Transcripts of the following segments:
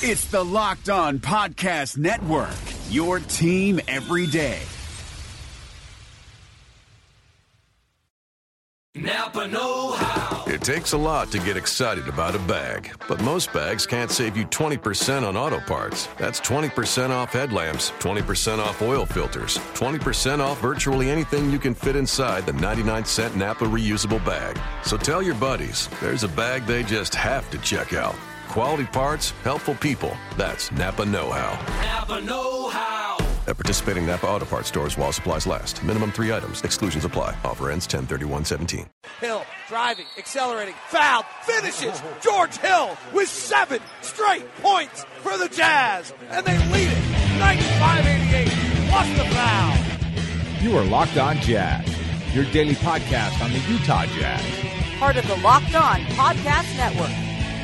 It's the Locked On Podcast Network, your team every day. Napa Know How. It takes a lot to get excited about a bag, but most bags can't save you 20% on auto parts. That's 20% off headlamps, 20% off oil filters, 20% off virtually anything you can fit inside the 99 cent Napa reusable bag. So tell your buddies there's a bag they just have to check out. Quality parts, helpful people. That's Napa Know How. Napa Know How. At participating Napa Auto Parts stores while supplies last. Minimum three items. Exclusions apply. Offer ends 10 31 17. Hill driving, accelerating, foul, finishes. George Hill with seven straight points for the Jazz, and they lead it 95 88 plus the foul. You are Locked On Jazz, your daily podcast on the Utah Jazz. Part of the Locked On Podcast Network.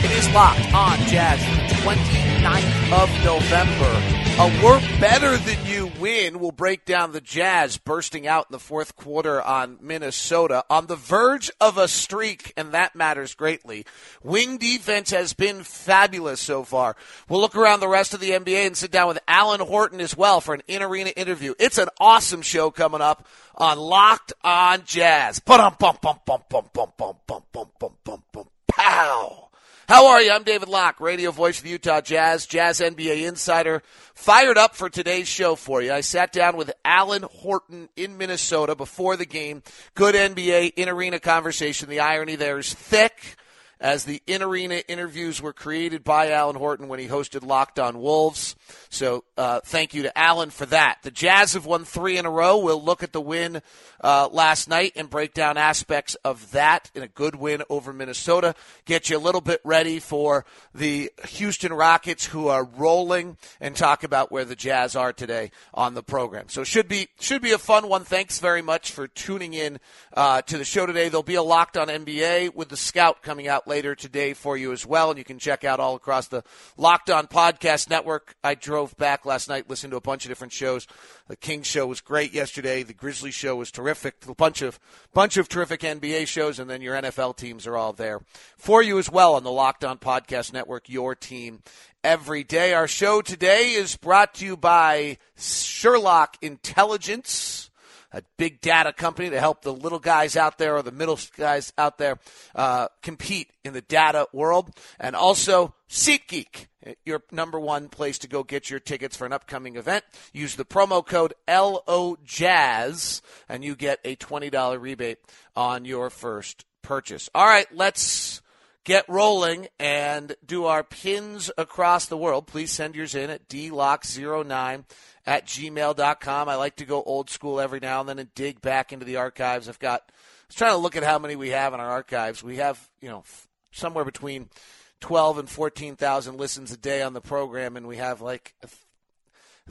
It is locked on Jazz, the 29th of November. A work better than you win will break down the Jazz bursting out in the fourth quarter on Minnesota on the verge of a streak, and that matters greatly. Wing defense has been fabulous so far. We'll look around the rest of the NBA and sit down with Alan Horton as well for an in arena interview. It's an awesome show coming up on Locked on Jazz. Pow! How are you? I'm David Locke, radio voice of the Utah Jazz, Jazz NBA insider. Fired up for today's show for you. I sat down with Alan Horton in Minnesota before the game. Good NBA in arena conversation. The irony there is thick as the in arena interviews were created by Alan Horton when he hosted Locked on Wolves. So uh, thank you to Alan for that. The Jazz have won three in a row. We'll look at the win uh, last night and break down aspects of that in a good win over Minnesota. Get you a little bit ready for the Houston Rockets who are rolling and talk about where the Jazz are today on the program. So should be should be a fun one. Thanks very much for tuning in uh, to the show today. There'll be a Locked on NBA with the Scout coming out later today for you as well, and you can check out all across the Locked On Podcast Network. I drove back last night, listened to a bunch of different shows. The King Show was great yesterday. The Grizzly Show was terrific. A bunch of bunch of terrific NBA shows, and then your NFL teams are all there for you as well on the Locked On Podcast Network. Your team every day. Our show today is brought to you by Sherlock Intelligence a big data company to help the little guys out there or the middle guys out there uh, compete in the data world. And also SeatGeek, your number one place to go get your tickets for an upcoming event. Use the promo code LOJAZZ and you get a $20 rebate on your first purchase. All right, let's get rolling and do our pins across the world. Please send yours in at dlock09 at gmail.com. I like to go old school every now and then and dig back into the archives. I've got, I was trying to look at how many we have in our archives. We have, you know, somewhere between 12 and 14,000 listens a day on the program, and we have like a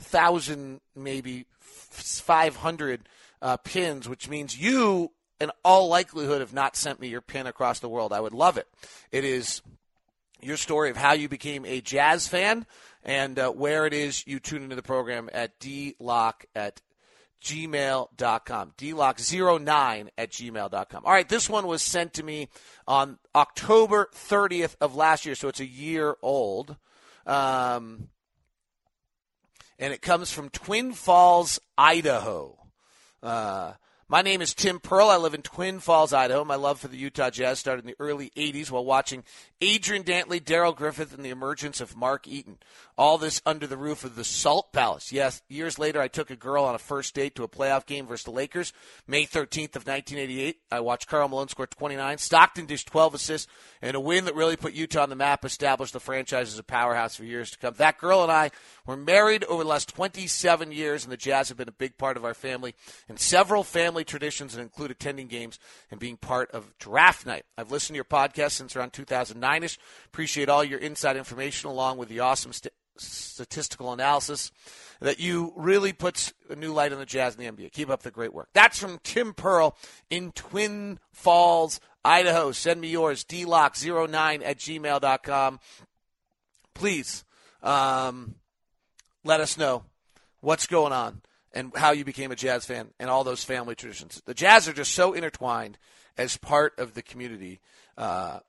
thousand, maybe 500 uh, pins, which means you, in all likelihood, have not sent me your pin across the world. I would love it. It is your story of how you became a jazz fan and uh, where it is you tune into the program at dlock at gmail.com. dlock09 at gmail.com. All right, this one was sent to me on October 30th of last year, so it's a year old. Um, and it comes from Twin Falls, Idaho. Uh, my name is Tim Pearl. I live in Twin Falls, Idaho. My love for the Utah Jazz started in the early 80s while watching Adrian Dantley, Darrell Griffith, and the emergence of Mark Eaton. All this under the roof of the Salt Palace. Yes, years later, I took a girl on a first date to a playoff game versus the Lakers. May 13th of 1988, I watched Karl Malone score 29, Stockton dished 12 assists, and a win that really put Utah on the map, established the franchise as a powerhouse for years to come. That girl and I were married over the last 27 years, and the Jazz have been a big part of our family and several family traditions that include attending games and being part of draft night. I've listened to your podcast since around 2009 ish. Appreciate all your inside information along with the awesome st- statistical analysis that you really puts a new light on the Jazz and the NBA. Keep up the great work. That's from Tim Pearl in Twin Falls, Idaho. Send me yours, dlock09 at gmail.com. Please um, let us know what's going on and how you became a Jazz fan and all those family traditions. The Jazz are just so intertwined as part of the community. Uh,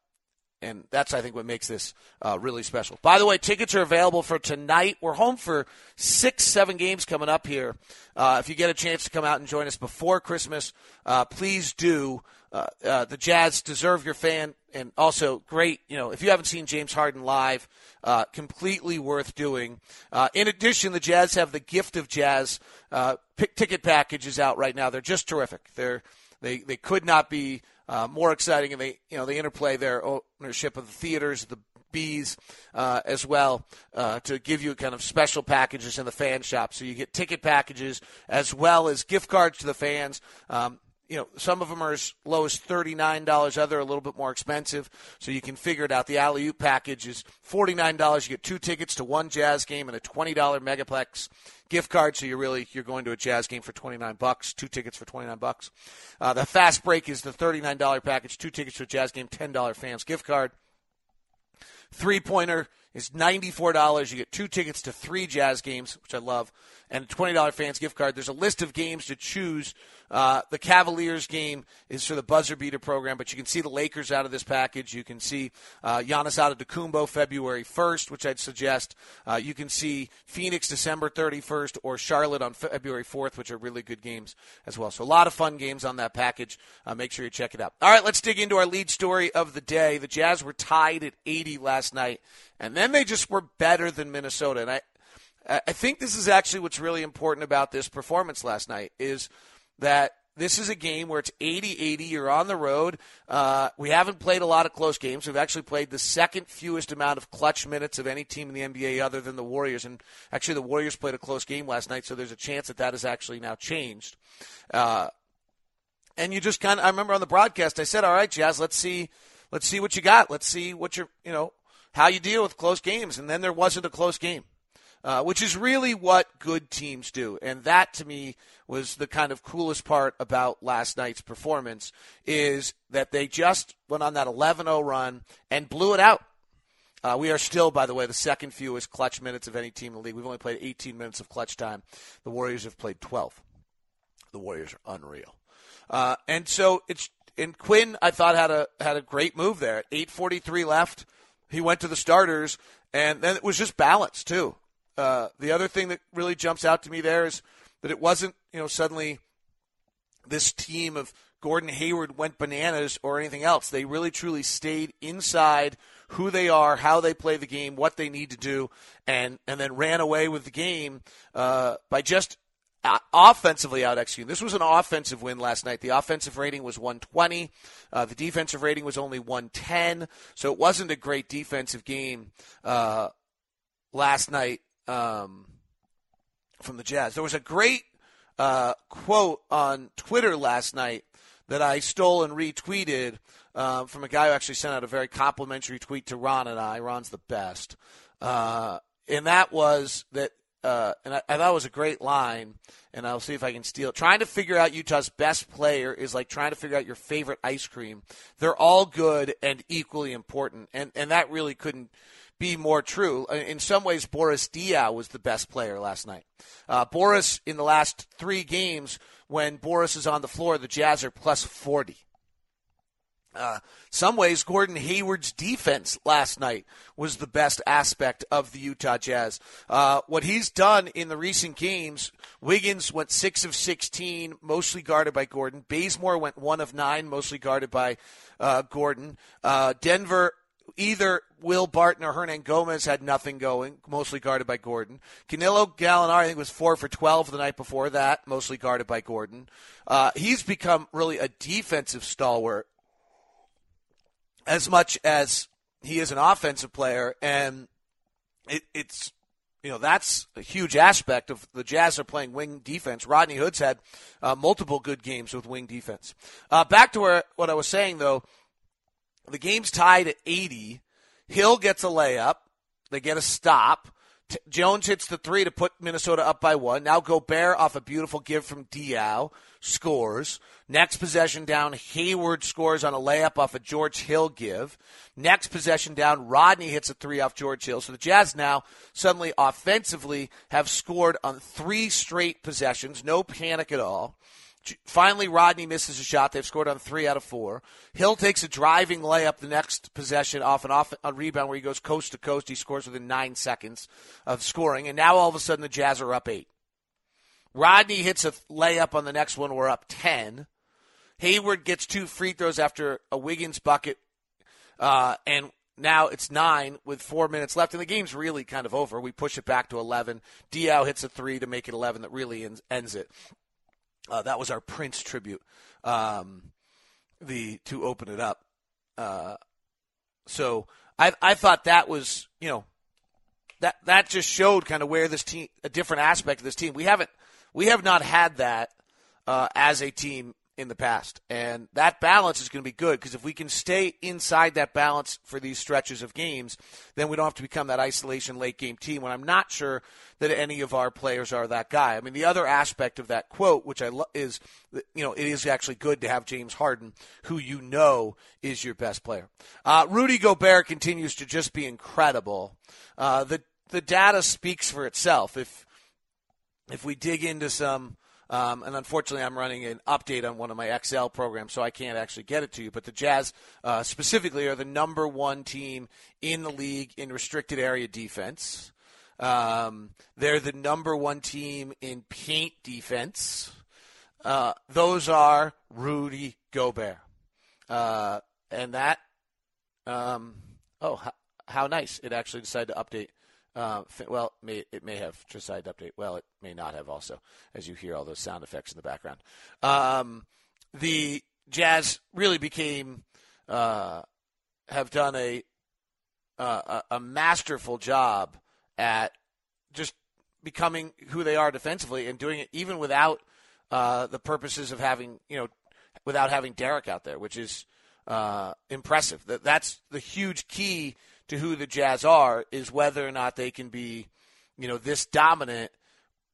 and that's I think what makes this uh, really special. By the way, tickets are available for tonight. We're home for six, seven games coming up here. Uh, if you get a chance to come out and join us before Christmas, uh, please do. Uh, uh, the Jazz deserve your fan, and also great. You know, if you haven't seen James Harden live, uh, completely worth doing. in addition, the Jazz have the gift of Jazz pick ticket packages out right now. They're just terrific. They're they they could not be uh, more exciting, and they you know they interplay their ownership of the theaters, the bees uh, as well uh, to give you kind of special packages in the fan shop. So you get ticket packages as well as gift cards to the fans. Um, you know, some of them are as low as $39, other a little bit more expensive. So you can figure it out. The alley oop package is $49. You get two tickets to one jazz game and a $20 megaplex gift card. So you're really, you're going to a jazz game for 29 bucks, two tickets for 29 bucks. Uh, the fast break is the $39 package, two tickets to a jazz game, $10 Fanzz gift card. Three pointer is $94. You get two tickets to three jazz games, which I love, and a $20 Fanzz gift card. There's a list of games to choose uh, the Cavaliers game is for the buzzer beater program, but you can see the Lakers out of this package. You can see uh, Giannis Antetokounmpo February 1st, which I'd suggest. Uh, you can see Phoenix December 31st or Charlotte on February 4th, which are really good games as well. So a lot of fun games on that package. Uh, make sure you check it out. All right, let's dig into our lead story of the day. The Jazz were tied at 80 last night, and then they just were better than Minnesota. And I, I think this is actually what's really important about this performance last night is – that this is a game where it's 80-80. You're on the road. Uh, we haven't played a lot of close games. We've actually played the second fewest amount of clutch minutes of any team in the NBA other than the Warriors. And actually, the Warriors played a close game last night, so there's a chance that that has actually now changed. Uh, and you just kind of, I remember on the broadcast, I said, "All right, Jazz, let's see, let's see what you got. Let's see what you're, you know, how you deal with close games." And then there wasn't a close game. Uh, which is really what good teams do. And that to me was the kind of coolest part about last night's performance is that they just went on that 11-0 run and blew it out. Uh, we are still, by the way, the second fewest clutch minutes of any team in the league. We've only played 18 minutes of clutch time. The Warriors have played 12. The Warriors are unreal. Uh, and so it's and Quinn, I thought had a had a great move there. 8:43 left. He went to the starters, and then it was just balance too. Uh, the other thing that really jumps out to me there is that it wasn't, you know, suddenly this team of Gordon Hayward went bananas or anything else. They really truly stayed inside who they are, how they play the game, what they need to do, and and then ran away with the game uh, by just offensively out executing. This was an offensive win last night. The offensive rating was 120. Uh, the defensive rating was only 110. So it wasn't a great defensive game uh, last night um, from the Jazz. There was a great uh, quote on Twitter last night that I stole and retweeted uh, from a guy who actually sent out a very complimentary tweet to Ron and I. Ron's the best. Uh, and that was that, uh, and I, I, thought it was a great line, and I'll see if I can steal it. Trying to figure out Utah's best player is like trying to figure out your favorite ice cream. They're all good and equally important, and, and that really couldn't be more true. In some ways, Boris Diaw was the best player last night. Uh, Boris, in the last three games, when Boris is on the floor, the Jazz are plus 40. Uh, some ways, Gordon Hayward's defense last night was the best aspect of the Utah Jazz. Uh, what he's done in the recent games, Wiggins went six of sixteen, mostly guarded by Gordon. Bazemore went one of nine, mostly guarded by uh, Gordon. Uh, Denver either Will Barton or Hernangomez had nothing going, mostly guarded by Gordon. Danilo Gallinari, I think, was four for 12 the night before that, mostly guarded by Gordon. Uh, he's become really a defensive stalwart as much as he is an offensive player, and it, it's you know that's a huge aspect of the Jazz are playing wing defense. Rodney Hood's had uh, multiple good games with wing defense. Uh, back to where, what I was saying though, the game's tied at 80. Hill gets a layup. They get a stop. T- Jones hits the three to put Minnesota up by one. Now Gobert off a beautiful give from Diaw scores. Next possession down, Hayward scores on a layup off a George Hill give. Next possession down, Rodney hits a three off George Hill. So the Jazz now suddenly offensively have scored on three straight possessions. No panic at all. Finally, Rodney misses a shot. They've scored on three out of four. Hill takes a driving layup the next possession off an off a rebound where he goes coast to coast. He scores within nine seconds of scoring, and now all of a sudden the Jazz are up eight. Rodney hits a layup on the next one. We're up ten. Hayward gets two free throws after a Wiggins bucket, uh, and now it's nine with four minutes left, and the game's really kind of over. We push it back to 11. Diaw hits a three to make it 11 that really ends, ends it. Uh, that was our Prince tribute, um, the to open it up. Uh, so I I thought that was you know that that just showed kind of where this team a different aspect of this team. We haven't we have not had that uh, as a team in the past. And that balance is going to be good because if we can stay inside that balance for these stretches of games, then we don't have to become that isolation late game team when I'm not sure that any of our players are that guy. I mean, the other aspect of that quote, which I love, is, you know, it is actually good to have James Harden, who you know is your best player. Uh, Rudy Gobert continues to just be incredible. Uh, the, the data speaks for itself. If, if we dig into some, um, and unfortunately, I'm running an update on one of my Excel programs, so I can't actually get it to you. But the Jazz uh, specifically are the number one team in the league in restricted area defense. Um, they're the number one team in paint defense. Uh, those are Rudy Gobert. Uh, and that, um, oh, how, how nice. It actually decided to update uh, well, it may, it may have to update. Well, it may not have also, as you hear all those sound effects in the background. Um, the Jazz really became, uh, have done a, uh, a masterful job at just becoming who they are defensively and doing it even without uh, the purposes of having, you know, without having Derrick out there, which is uh, impressive. That that's the huge key to who the Jazz are is whether or not they can be, you know, this dominant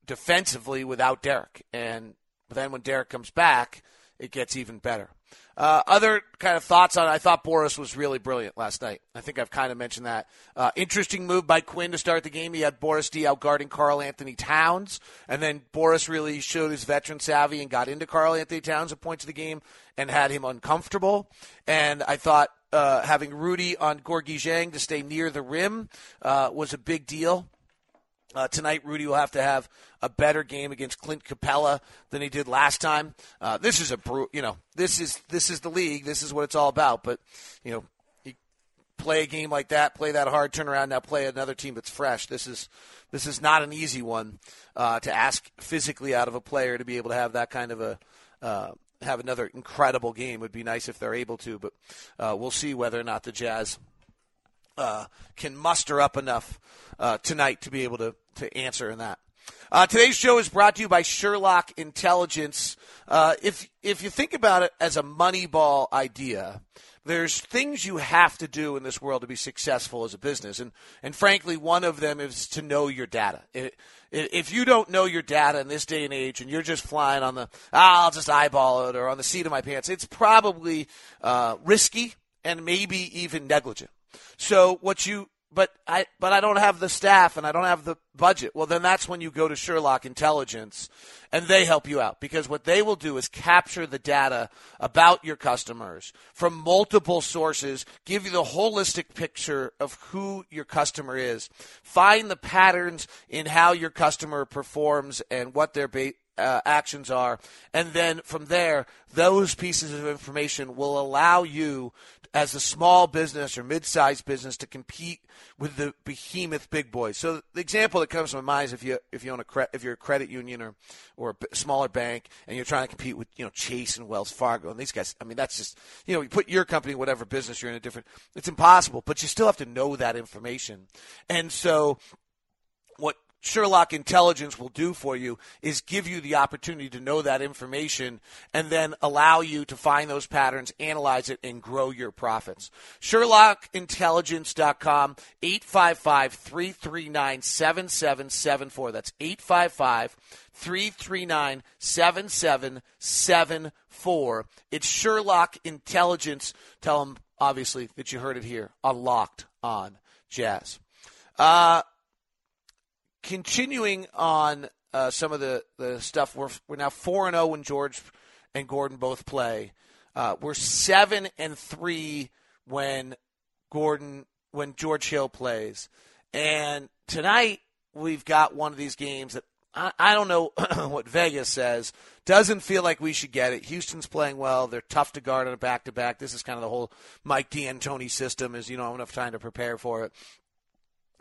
defensively without Derrick. And then when Derrick comes back, it gets even better. Uh, other kind of thoughts on I thought Boris was really brilliant last night. I think I've kind of mentioned that. Uh, interesting move by Quinn to start the game. He had Boris Diaw guarding Karl-Anthony Towns, and then Boris really showed his veteran savvy and got into Karl-Anthony Towns at points of the game and had him uncomfortable. And I thought uh, having Rudy on Gorgui Dieng to stay near the rim uh, was a big deal. Uh, tonight, Rudy will have to have a better game against Clint Capela than he did last time. Uh, this is a bru- you know this is this is the league. This is what it's all about. But you know, you play a game like that, play that hard, turn around now, play another team that's fresh. This is this is not an easy one uh, to ask physically out of a player to be able to have that kind of a have another incredible game. It would be nice if they're able to, but uh, we'll see whether or not the Jazz uh, can muster up enough uh, tonight to be able to, to answer in that. Uh, today's show is brought to you by Sherlock Intelligence. Uh, if if you think about it as a Moneyball idea, there's things you have to do in this world to be successful as a business, and and frankly, one of them is to know your data. It, if you don't know your data in this day and age and you're just flying on the, ah, I'll just eyeball it or on the seat of my pants, it's probably uh, risky and maybe even negligent. So what you but I but I don't have the staff and I don't have the budget. Well, then that's when you go to Sherlock Intelligence and they help you out because what they will do is capture the data about your customers from multiple sources, give you the holistic picture of who your customer is, find the patterns in how your customer performs and what their ba- uh, actions are. And then from there, those pieces of information will allow you as a small business or mid-sized business to compete with the behemoth big boys. So the example that comes to my mind is if you if you own a cre- if you're a credit union or or a smaller bank and you're trying to compete with you know Chase and Wells Fargo and these guys. I mean that's just you know you put your company whatever business you're in a different. It's impossible, but you still have to know that information. And so what Sherlock Intelligence will do for you is give you the opportunity to know that information and then allow you to find those patterns, analyze it, and grow your profits. SherlockIntelligence.com, 855 339 7774. That's 855 339 7774. It's Sherlock Intelligence. Tell them, obviously, that you heard it here on Locked on Jazz. Uh, continuing on uh, some of the, the stuff. We're we're now four and zero when George and Gordon both play. Uh, we're seven and three when Gordon when George Hill plays, and tonight we've got one of these games that I, I don't know what Vegas says. Doesn't feel like we should get it. Houston's playing well. They're tough to guard on a back to back. This is kind of the whole Mike D'Antoni system. Is you don't have enough time to prepare for it,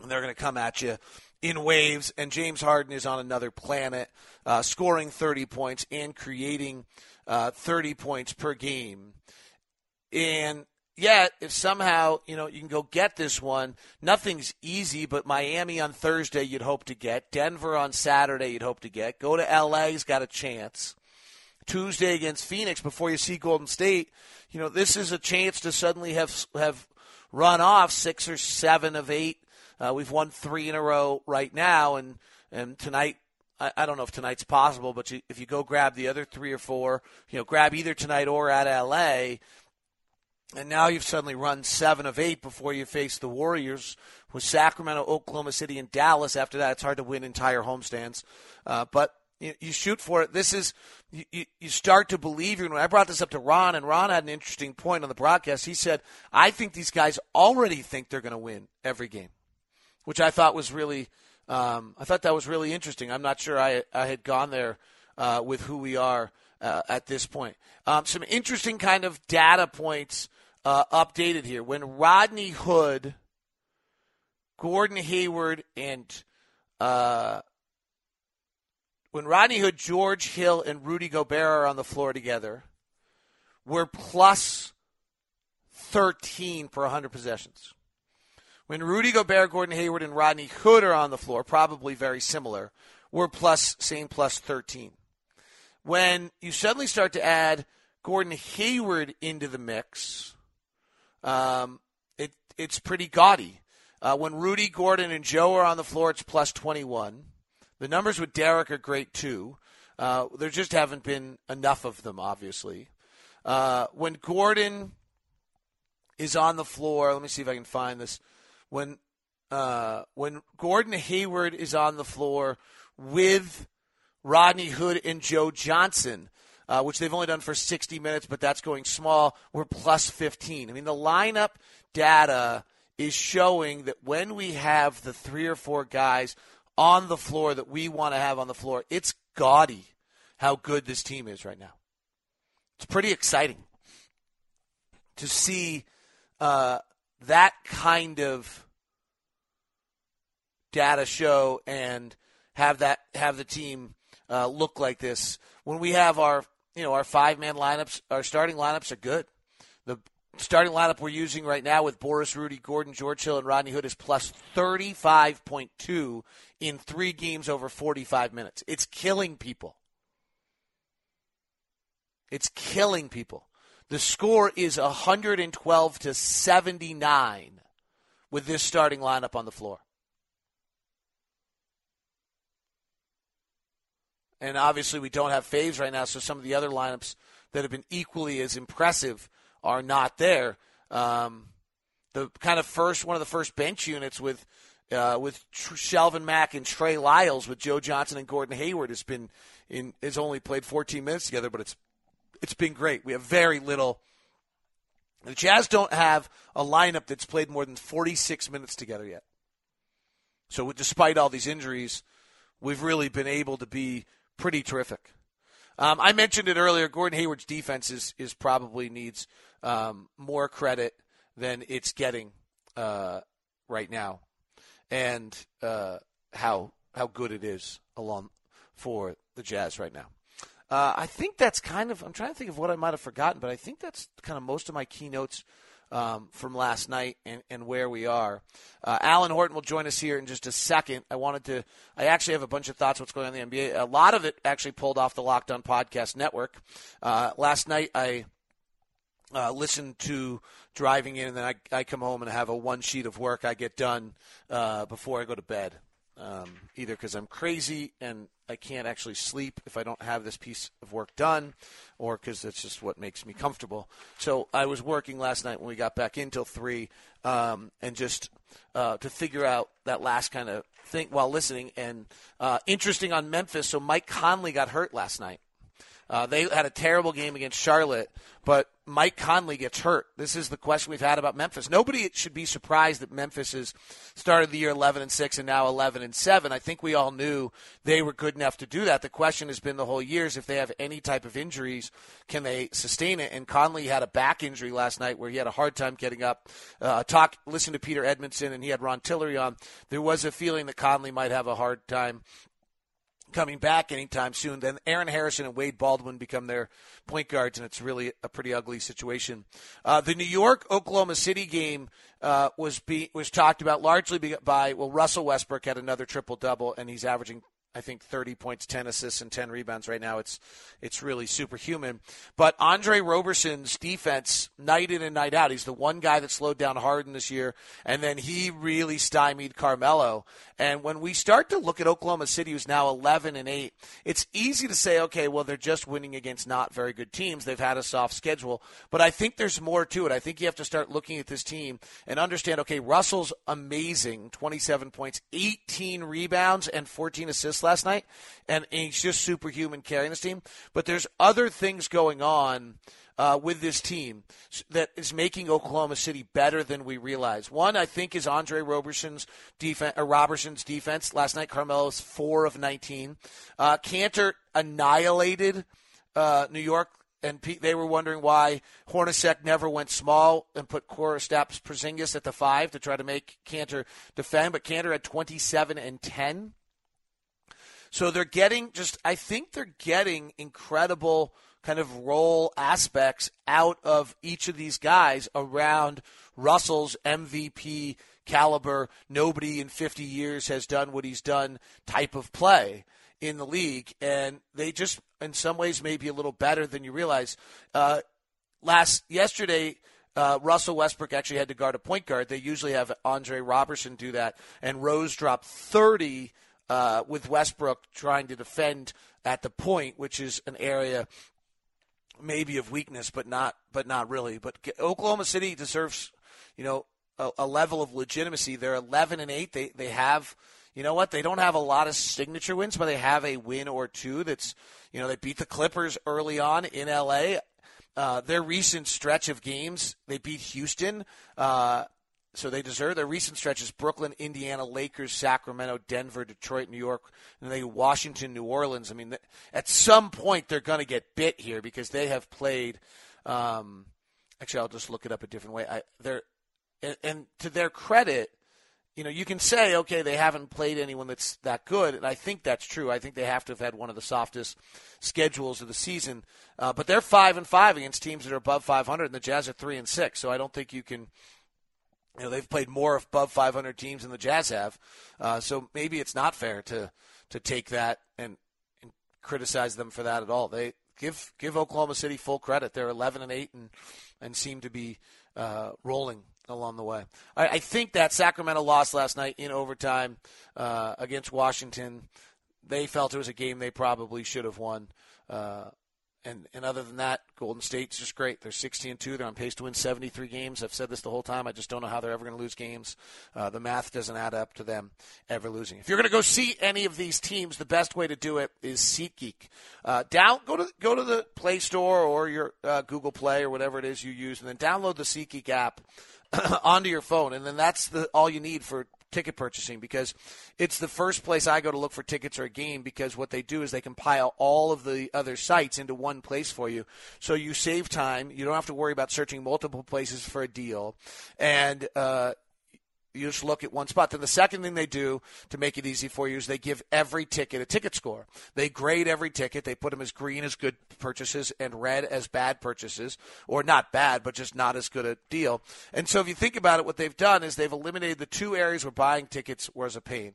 and they're going to come at you in waves. And James Harden is on another planet, uh, scoring 30 points and creating uh, 30 points per game. And yet, if somehow you know you can go get this one, nothing's easy. But Miami on Thursday, you'd hope to get. Denver on Saturday, you'd hope to get. Go to LA's got a chance. Tuesday against Phoenix before you see Golden State. You know this is a chance to suddenly have have run off six or seven of eight. Uh, we've won three in a row right now, and and tonight I, don't know if tonight's possible, but you, if you go grab the other three or four, you know, grab either tonight or at LA, and now you've suddenly run seven of eight before you face the Warriors with Sacramento, Oklahoma City, and Dallas. After that, it's hard to win entire homestands. Uh, but you, you, shoot for it. This is you, you start to believe. When I brought this up to Ron, and Ron had an interesting point on the broadcast. He said, "I think these guys already think they're going to win every game," which I thought was really. Um, I thought that was really interesting. I'm not sure I I had gone there uh, with who we are uh, at this point. Um, some interesting kind of data points uh, updated here. When Rodney Hood, Gordon Hayward, and uh, when Rodney Hood, George Hill, and Rudy Gobert are on the floor together, we're plus 13 per 100 possessions. When Rudy Gobert, Gordon Hayward, and Rodney Hood are on the floor, probably very similar, we're plus same plus 13. When you suddenly start to add Gordon Hayward into the mix, um, it it's pretty gaudy. Uh, when Rudy, Gordon, and Joe are on the floor, it's plus 21. The numbers with Derek are great too. Uh, there just haven't been enough of them, obviously. Uh, when Gordon is on the floor, let me see if I can find this. When uh, when Gordon Hayward is on the floor with Rodney Hood and Joe Johnson, uh, which they've only done for 60 minutes, but that's going small. We're plus 15. I mean, the lineup data is showing that when we have the three or four guys on the floor that we want to have on the floor, it's gaudy how good this team is right now. It's pretty exciting to see uh, that kind of data show and have that have the team uh, look like this when we have our you know, our five man lineups, our starting lineups are good. The starting lineup we're using right now with Boris, Rudy, Gordon, George Hill, and Rodney Hood is plus 35.2 in three games over 45 minutes. It's killing people. It's killing people. The score is 112 to 79 with this starting lineup on the floor. And obviously, we don't have Faves right now, so some of the other lineups that have been equally as impressive are not there. Um, the kind of first one of the first bench units with uh, with Shelvin Mack and Trey Lyles with Joe Johnson and Gordon Hayward has been in has only played 14 minutes together, but it's it's been great. We have very little. The Jazz don't have a lineup that's played more than 46 minutes together yet. So, despite all these injuries, we've really been able to be pretty terrific. Um, I mentioned it earlier. Gordon Hayward's defense is, is probably needs um, more credit than it's getting uh, right now, and uh, how how good it is along for the Jazz right now. Uh, I think that's kind of. I'm trying to think of what I might have forgotten, but I think that's kind of most of my keynotes um, from last night and, and where we are. Uh, Alan Horton will join us here in just a second. I wanted to, I actually have a bunch of thoughts what's going on in the NBA. A lot of it actually pulled off the Locked On Podcast Network. Uh, last night I uh, listened to driving in, and then I, I come home and have a one sheet of work I get done uh, before I go to bed. Um, either because I'm crazy and I can't actually sleep if I don't have this piece of work done, or because that's just what makes me comfortable. So I was working last night when we got back in till three, um, and just uh, to figure out that last kind of thing while listening. And uh, interesting on Memphis. So Mike Conley got hurt last night. Uh, they had a terrible game against Charlotte, but Mike Conley gets hurt. This is the question we've had about Memphis. Nobody should be surprised that Memphis has started the year 11 and 6 and now 11 and 7. I think we all knew they were good enough to do that. The question has been the whole year is if they have any type of injuries, can they sustain it? And Conley had a back injury last night where he had a hard time getting up. Uh, talk, listen to Peter Edmiston and he had Ron Tillery on. There was a feeling that Conley might have a hard time coming back anytime soon. Then Aaron Harrison and Wade Baldwin become their point guards, and it's really a pretty ugly situation. Uh, the New York Oklahoma City game uh, was be, was talked about largely by well Russell Westbrook had another triple double, and he's averaging I think 30 points, 10 assists, and 10 rebounds right now. It's it's really superhuman. But Andre Roberson's defense, night in and night out, he's the one guy that slowed down Harden this year, and then he really stymied Carmelo. And when we start to look at Oklahoma City, who's now 11 and 8, it's easy to say, okay, well they're just winning against not very good teams. They've had a soft schedule, but I think there's more to it. I think you have to start looking at this team and understand, okay, Russell's amazing, 27 points, 18 rebounds, and 14 assists last night, and, he's just superhuman carrying this team. But there's other things going on. Uh, with this team that is making Oklahoma City better than we realize. One, I think, is Andre Roberson's defense. Or Roberson's defense last night. Carmelo's four of nineteen. Uh, Kanter annihilated uh, New York and they were wondering why Hornacek never went small and put Kristaps Porzingis at the five to try to make Kanter defend. But Kanter had 27 and 10. So they're getting just, I think they're getting incredible kind of role aspects out of each of these guys around Russell's MVP caliber. Nobody in 50 years has done what he's done type of play in the league. And they just, in some ways, may be a little better than you realize. Uh, last, yesterday, uh, Russell Westbrook actually had to guard a point guard. They usually have Andre Roberson do that. And Rose dropped 30 uh, with Westbrook trying to defend at the point, which is an area maybe of weakness, but not but not really. But Oklahoma City deserves, you know, a, a level of legitimacy. They're 11 and 8. They they have, you know what? They don't have a lot of signature wins, but they have a win or two. That's, you know, they beat the Clippers early on in LA. Uh, their recent stretch of games, they beat Houston. Uh, so they deserve their recent stretches Brooklyn, Indiana, Lakers, Sacramento, Denver, Detroit, New York, and they Washington, New Orleans. I mean, at some point they're going to get bit here because they have played. Um, actually, I'll just look it up a different way. I, they're and, and to their credit, you know, you can say, okay, they haven't played anyone that's that good, and I think that's true. I think they have to have had one of the softest schedules of the season, uh, but they're five and five against teams that are above 500, and the Jazz are three and six. So I don't think you can you know, they've played more above 500 teams than the Jazz have. Uh, so maybe it's not fair to to take that and, and criticize them for that at all. They give give Oklahoma City full credit. They're 11 and 8 and and seem to be uh, rolling along the way. I, I, think that Sacramento lost last night in overtime uh, against Washington. They felt it was a game they probably should have won. Uh, and and other than that, Golden State's just great. They're 16 and two. They're on pace to win 73 games. I've said this the whole time. I just don't know how they're ever going to lose games. Uh, the math doesn't add up to them ever losing. If you're going to go see any of these teams, the best way to do it is SeatGeek. Uh, down go to go to the Play Store or your uh, Google Play or whatever it is you use, and then download the SeatGeek app onto your phone, and then that's the all you need for ticket purchasing because it's the first place I go to look for tickets or a game because what they do is they compile all of the other sites into one place for you. So you save time. You don't have to worry about searching multiple places for a deal. And, uh, you just look at one spot. Then the second thing they do to make it easy for you is they give every ticket a ticket score. They grade every ticket. They put them as green as good purchases and red as bad purchases, or not bad, but just not as good a deal. And so if you think about it, what they've done is they've eliminated the two areas where buying tickets was a pain.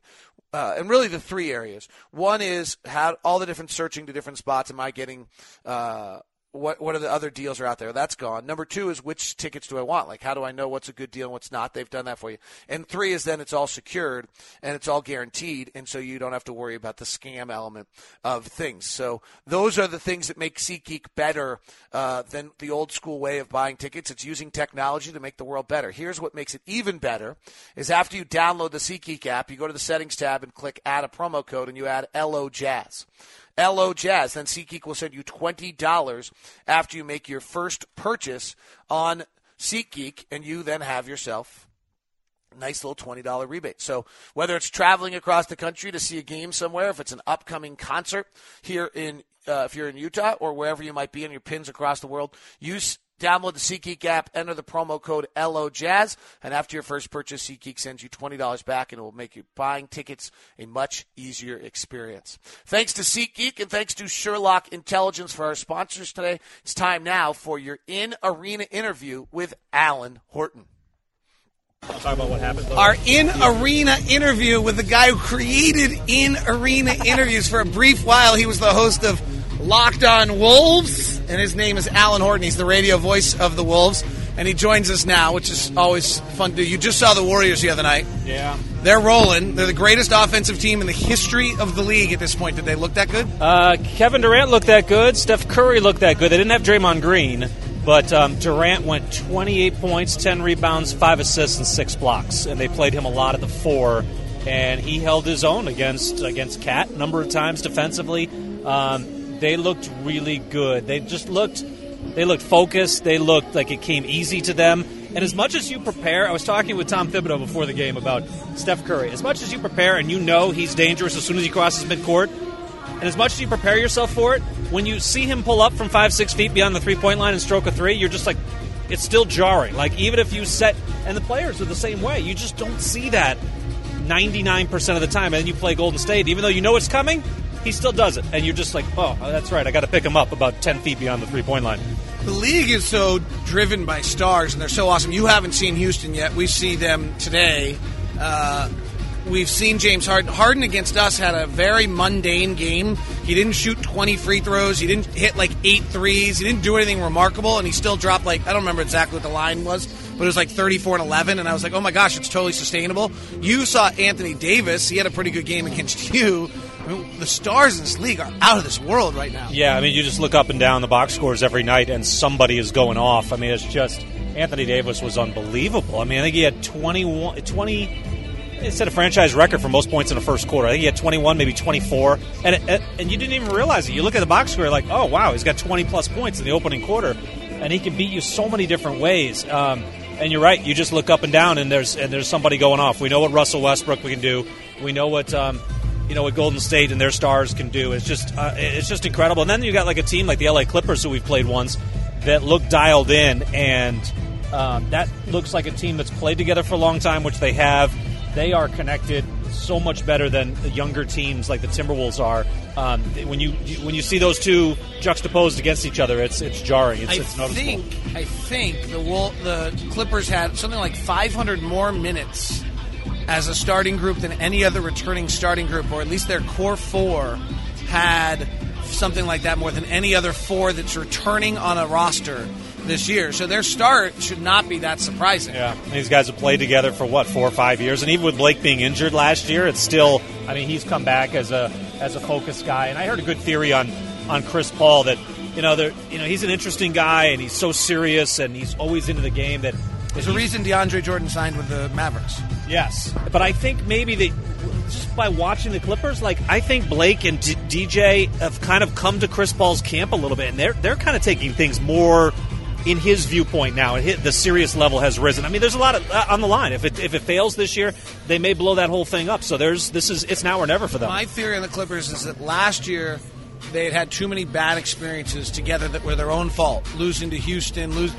Uh, and really the three areas. One is how all the different searching to different spots. Am I getting uh, what what are the other deals are out there? That's gone. Number two is which tickets do I want? Like how do I know what's a good deal and what's not? They've done that for you. And three is then it's all secured and it's all guaranteed, and so you don't have to worry about the scam element of things. So those are the things that make SeatGeek better uh, than the old school way of buying tickets. It's using technology to make the world better. Here's what makes it even better: is after you download the SeatGeek app, you go to the settings tab and click Add a promo code, and you add LO Jazz. LO Jazz. Then SeatGeek will send you $20 after you make your first purchase on SeatGeek, and you then have yourself a nice little $20 rebate. So whether it's traveling across the country to see a game somewhere, if it's an upcoming concert here in uh, if you're in Utah or wherever you might be in your pins across the world, use Download the SeatGeek app, enter the promo code LOJazz, and after your first purchase, SeatGeek sends you $20 back, and it will make your buying tickets a much easier experience. Thanks to SeatGeek and thanks to Sherlock Intelligence for our sponsors today. It's time now for your in arena interview with Alan Horton. I'll talk about what happened. Our in arena interview with the guy who created in arena interviews for a brief while. He was the host of Locked On Wolves, and his name is Alan Horton. He's the radio voice of the Wolves, and he joins us now, which is always fun to do. You just saw the Warriors the other night. Yeah. They're rolling. They're the greatest offensive team in the history of the league at this point. Did they look that good? Uh, Kevin Durant looked that good. Steph Curry looked that good. They didn't have Draymond Green, but um, Durant went 28 points, 10 rebounds, 5 assists, and 6 blocks. And they played him a lot at the 4, and he held his own against against KAT a number of times defensively. Um, they looked really good. They just looked they looked focused. They looked like it came easy to them. And as much as you prepare, I was talking with Tom Thibodeau before the game about Steph Curry. As much as you prepare and you know he's dangerous as soon as he crosses midcourt, and as much as you prepare yourself for it, when you see him pull up from five, six feet beyond the three point line and stroke a three, you're just like, it's still jarring. Like, even if you set, and the players are the same way, you just don't see that 99% of the time. And then you play Golden State, even though you know it's coming, he still does it. And you're just like, oh, that's right, I got to pick him up about 10 feet beyond the three point line. The league is so driven by stars, and they're so awesome. You haven't seen Houston yet. We see them today. Uh, we've seen James Harden. Harden against us had a very mundane game. He didn't shoot 20 free throws. He didn't hit like eight threes. He didn't do anything remarkable, and he still dropped like I don't remember exactly what the line was, but it was like 34 and 11. And I was like, oh my gosh, it's totally sustainable. You saw Anthony Davis. He had a pretty good game against you. Mean, the stars in this league are out of this world right now. Yeah, I mean, you just look up and down the box scores every night, and somebody is going off. I mean, it's just Anthony Davis was unbelievable. I mean, I think he had 21, 20. It set a franchise record for most points in the first quarter. I think he had 21, maybe 24, and it, and you didn't even realize it. You look at the box score, like, oh wow, he's got 20 plus points in the opening quarter, and he can beat you so many different ways. Um, and you're right. You just look up and down, and there's and there's somebody going off. We know what Russell Westbrook we can do. We know what um, you know what Golden State and their stars can do. It's just uh, it's just incredible. And then you got like a team like the LA Clippers who we've played once that look dialed in, and um, that looks like a team that's played together for a long time, which they have. They are connected so much better than the younger teams like the Timberwolves are. Um, when you when you see those two juxtaposed against each other, it's it's jarring. It's, I it's noticeable. think I think the Wol- the Clippers had something like 500 more minutes as a starting group than any other returning starting group, or at least their core four had something like that more than any other four that's returning on a roster this year. So their start should not be that surprising. Yeah, these guys have played together for what four or five years, and even with Blake being injured last year, it's still. I mean, he's come back as a as a focus guy, and I heard a good theory on on Chris Paul that you know there you know he's an interesting guy and he's so serious and he's always into the game that. There's a reason DeAndre Jordan signed with the Mavericks. Yes, but I think maybe that just by watching the Clippers, like I think Blake and D- DJ have kind of come to Chris Paul's camp a little bit, and they're they're kind of taking things more in his viewpoint now. The serious level has risen. I mean, there's a lot of, uh, on the line. If it if it fails this year, they may blow that whole thing up. So there's this is it's now or never for them. My theory on the Clippers is that last year they had had too many bad experiences together that were their own fault. Losing to Houston, lose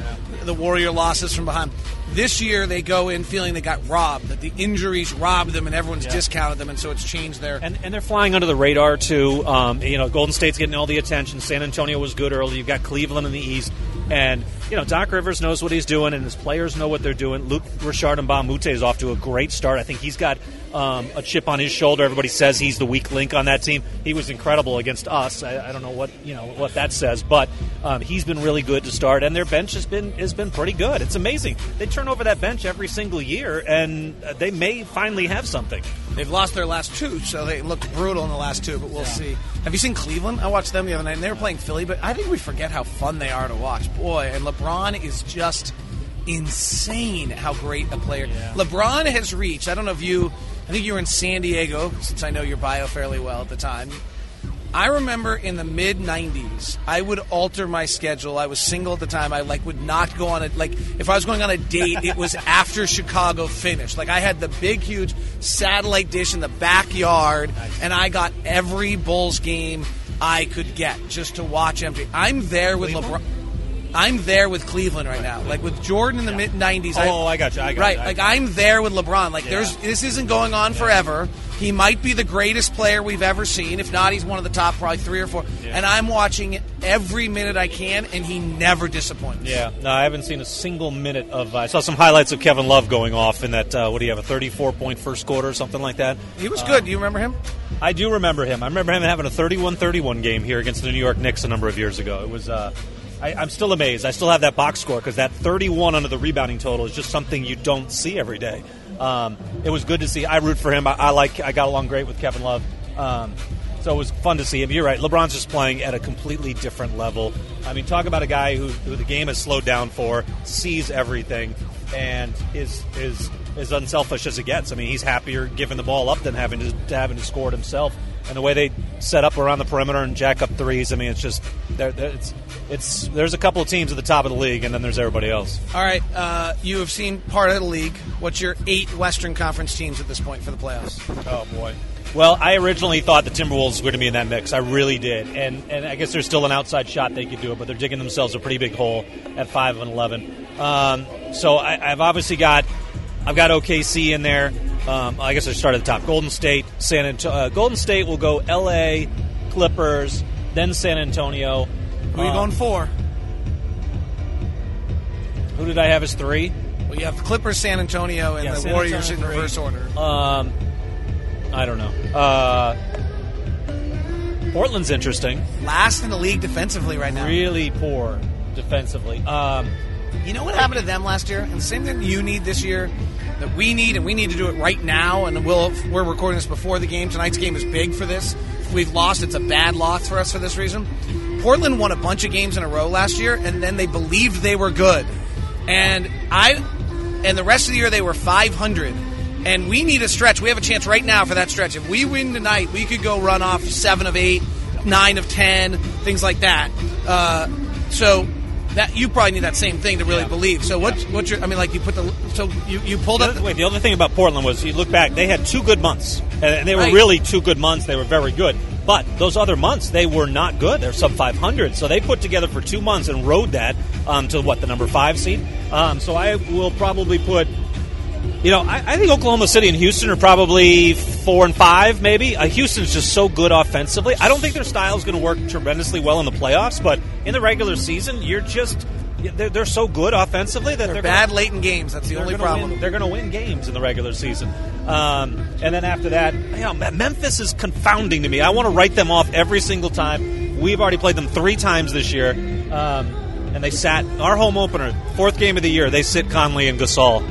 the Warrior losses from behind. This year they go in feeling they got robbed, that the injuries robbed them and everyone's Yeah. discounted them, and so it's changed their. And, and they're flying under the radar too. Um, you know, Golden State's getting all the attention. San Antonio was good early. You've got Cleveland in the East. And you know, Doc Rivers knows what he's doing, and his players know what they're doing. Luke Richard and Mute is off to a great start. I think he's got um, a chip on his shoulder. Everybody says he's the weak link on that team. He was incredible against us. I, I don't know what you know what that says, but um, he's been really good to start, and their bench has been has been pretty good. It's amazing. They turn over that bench every single year, and uh, they may finally have something. They've lost their last two, so they looked brutal in the last two, but we'll see. Have you seen Cleveland? I watched them the other night, and they were playing Philly, but I think we forget how fun they are to watch. Boy, and LeBron is just insane how great a player. LeBron has reached, I don't know if you, I think you were in San Diego, since I know your bio fairly well at the time. I remember in the mid '90s, I would alter my schedule. I was single at the time. I like would not go on a like if I was going on a date, it was after Chicago finished. Like I had the big, huge satellite dish in the backyard, and I got every Bulls game I could get just to watch MJ. I'm there with LeBron. I'm there with Cleveland right now. Like with Jordan in the mid '90s. Oh, I got you. I got right. You. I like I'm there with LeBron. Like Yeah. there's this isn't going on forever. He might be the greatest player we've ever seen. If not, he's one of the top probably three or four. And I'm watching every minute I can, and he never disappoints. Yeah, no, I haven't seen a single minute of. I saw some highlights of Kevin Love going off in that. Uh, what do you have? A 34 point first quarter or something like that. He was good. Do you remember him? I do remember him. I remember him having a 31-31 game here against the New York Knicks a number of years ago. It was. Uh, I, I'm still amazed. I still have that box score because that 31 under the rebounding total is just something you don't see every day. Um, it was good to see. I root for him. I, I like. I got along great with Kevin Love. Um, so it was fun to see him. You're right. LeBron's just playing at a completely different level. I mean, talk about a guy who, who the game has slowed down for, sees everything, and is is as unselfish as it gets. I mean, he's happier giving the ball up than having to, to having to score it himself. And the way they set up around the perimeter and jack up threes, I mean, it's just there. there- It's it's there's a couple of teams at the top of the league, and then there's everybody else. All right. Uh, you have seen part of the league. What's your eight Western Conference teams at this point for the playoffs? Oh boy. Well, I originally thought the Timberwolves were going to be in that mix. I really did, and and I guess there's still an outside shot they could do it, but they're digging themselves a pretty big hole at five and eleven. Um, so I, I've obviously got I've got OKC in there. Um, I guess I start at the top. Golden State, San Antonio. Uh, Golden State will go L.A., Clippers, then San Antonio. Who are you Uh, going for? Who did I have as three? Well, you have Clippers, San Antonio, and Yeah, the San Warriors Antonio in reverse three. order. Um, I don't know. Uh, Portland's interesting. Last in the league defensively right now. Really poor defensively. Um, You know what happened to them last year? And the same thing you need this year that we need, and we need to do it right now. And we'll, we're recording this before the game. Tonight's game is big for this. If we've lost, it's a bad loss for us for this reason. Portland won a bunch of games in a row last year, and then they believed they were good. And I, and the rest of the year they were 500. And we need a stretch. We have a chance right now for that stretch. If we win tonight, we could go run off seven of eight, nine of ten, things like that. Uh, so that you probably need that same thing to really Yeah. believe. So what? What's your? I mean, like you put the so you you pulled the up. other, The, wait, the other thing about Portland was you look back, they had two good months, and they were Right. really two good months. They were very good, but those other months they were not good. They're sub 500, so they put together for two months and rode that um, to what the number five seed. Um, so I will probably put. You know, I, I think Oklahoma City and Houston are probably four and five, maybe. Uh, Houston's just so good offensively. I don't think their style is going to work tremendously well in the playoffs, but in the regular season, you're just they're, they're so good offensively that they're they're bad gonna- late in games. That's the only problem. Win, they're going to win games in the regular season. Um, and then after that, you know, Memphis is confounding to me. I want to write them off every single time. We've already played them three times this year. Um, and they sat our home opener, fourth game of the year. They sit Conley and Gasol,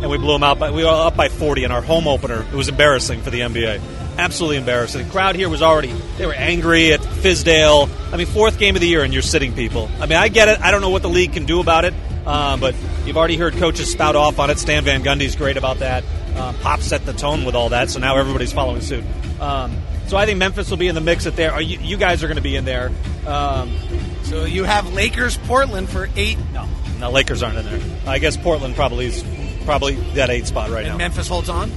and we blew them out. But we were up by 40 in our home opener. It was embarrassing for the NBA. Absolutely embarrassing. The crowd here was already they were angry at Fizdale. I mean, fourth game of the year, and you're sitting people. I mean, I get it. I don't know what the league can do about it, um, but you've already heard coaches spout off on it. Stan Van Gundy's great about that. Um, Pop set the tone with all that, so now everybody's following suit. Um, so I think Memphis will be in the mix at there. Are You, you guys are going to be in there. Um, So you have Lakers, Portland for eight, no, no, Lakers aren't in there. I guess Portland probably is probably that eight spot right and now. Memphis holds on.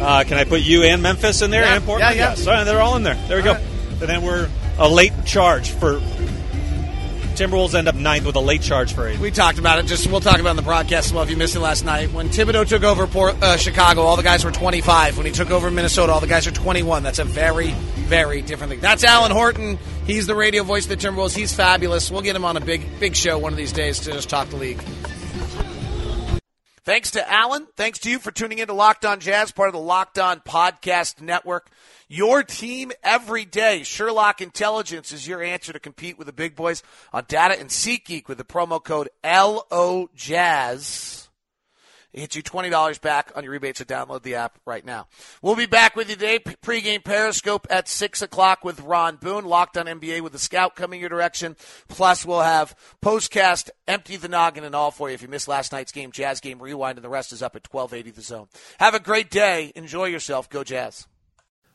Uh, can I put you and Memphis in there Yeah, and Portland? yeah, yeah. Sorry, they're all in there. There we All go. right. And then we're a late charge for Timberwolves end up ninth with a late charge for eight. We talked about it. Just we'll talk about it in the broadcast as well. If you missed it last night, when Thibodeau took over Port, uh, Chicago, all the guys were 25. When he took over Minnesota, all the guys are 21. That's a very, very different thing. That's Alan Horton. He's the radio voice of the Timberwolves. He's fabulous. We'll get him on a big, big show one of these days to just talk the league. Thanks to Alan. Thanks to you for tuning in to Locked On Jazz, part of the Locked On Podcast Network. Your team every day. Sherlock Intelligence is your answer to compete with the big boys on data and SeatGeek with the promo code LOJazz. It gets you $20 back on your rebate, so download the app right now. We'll be back with you today, pregame Periscope at 6 o'clock with Ron Boone, locked on NBA with the scout coming your direction. Plus, we'll have postcast, empty the noggin and all for you. If you missed last night's game, Jazz game rewind, and the rest is up at 1280 the zone. Have a great day. Enjoy yourself. Go Jazz.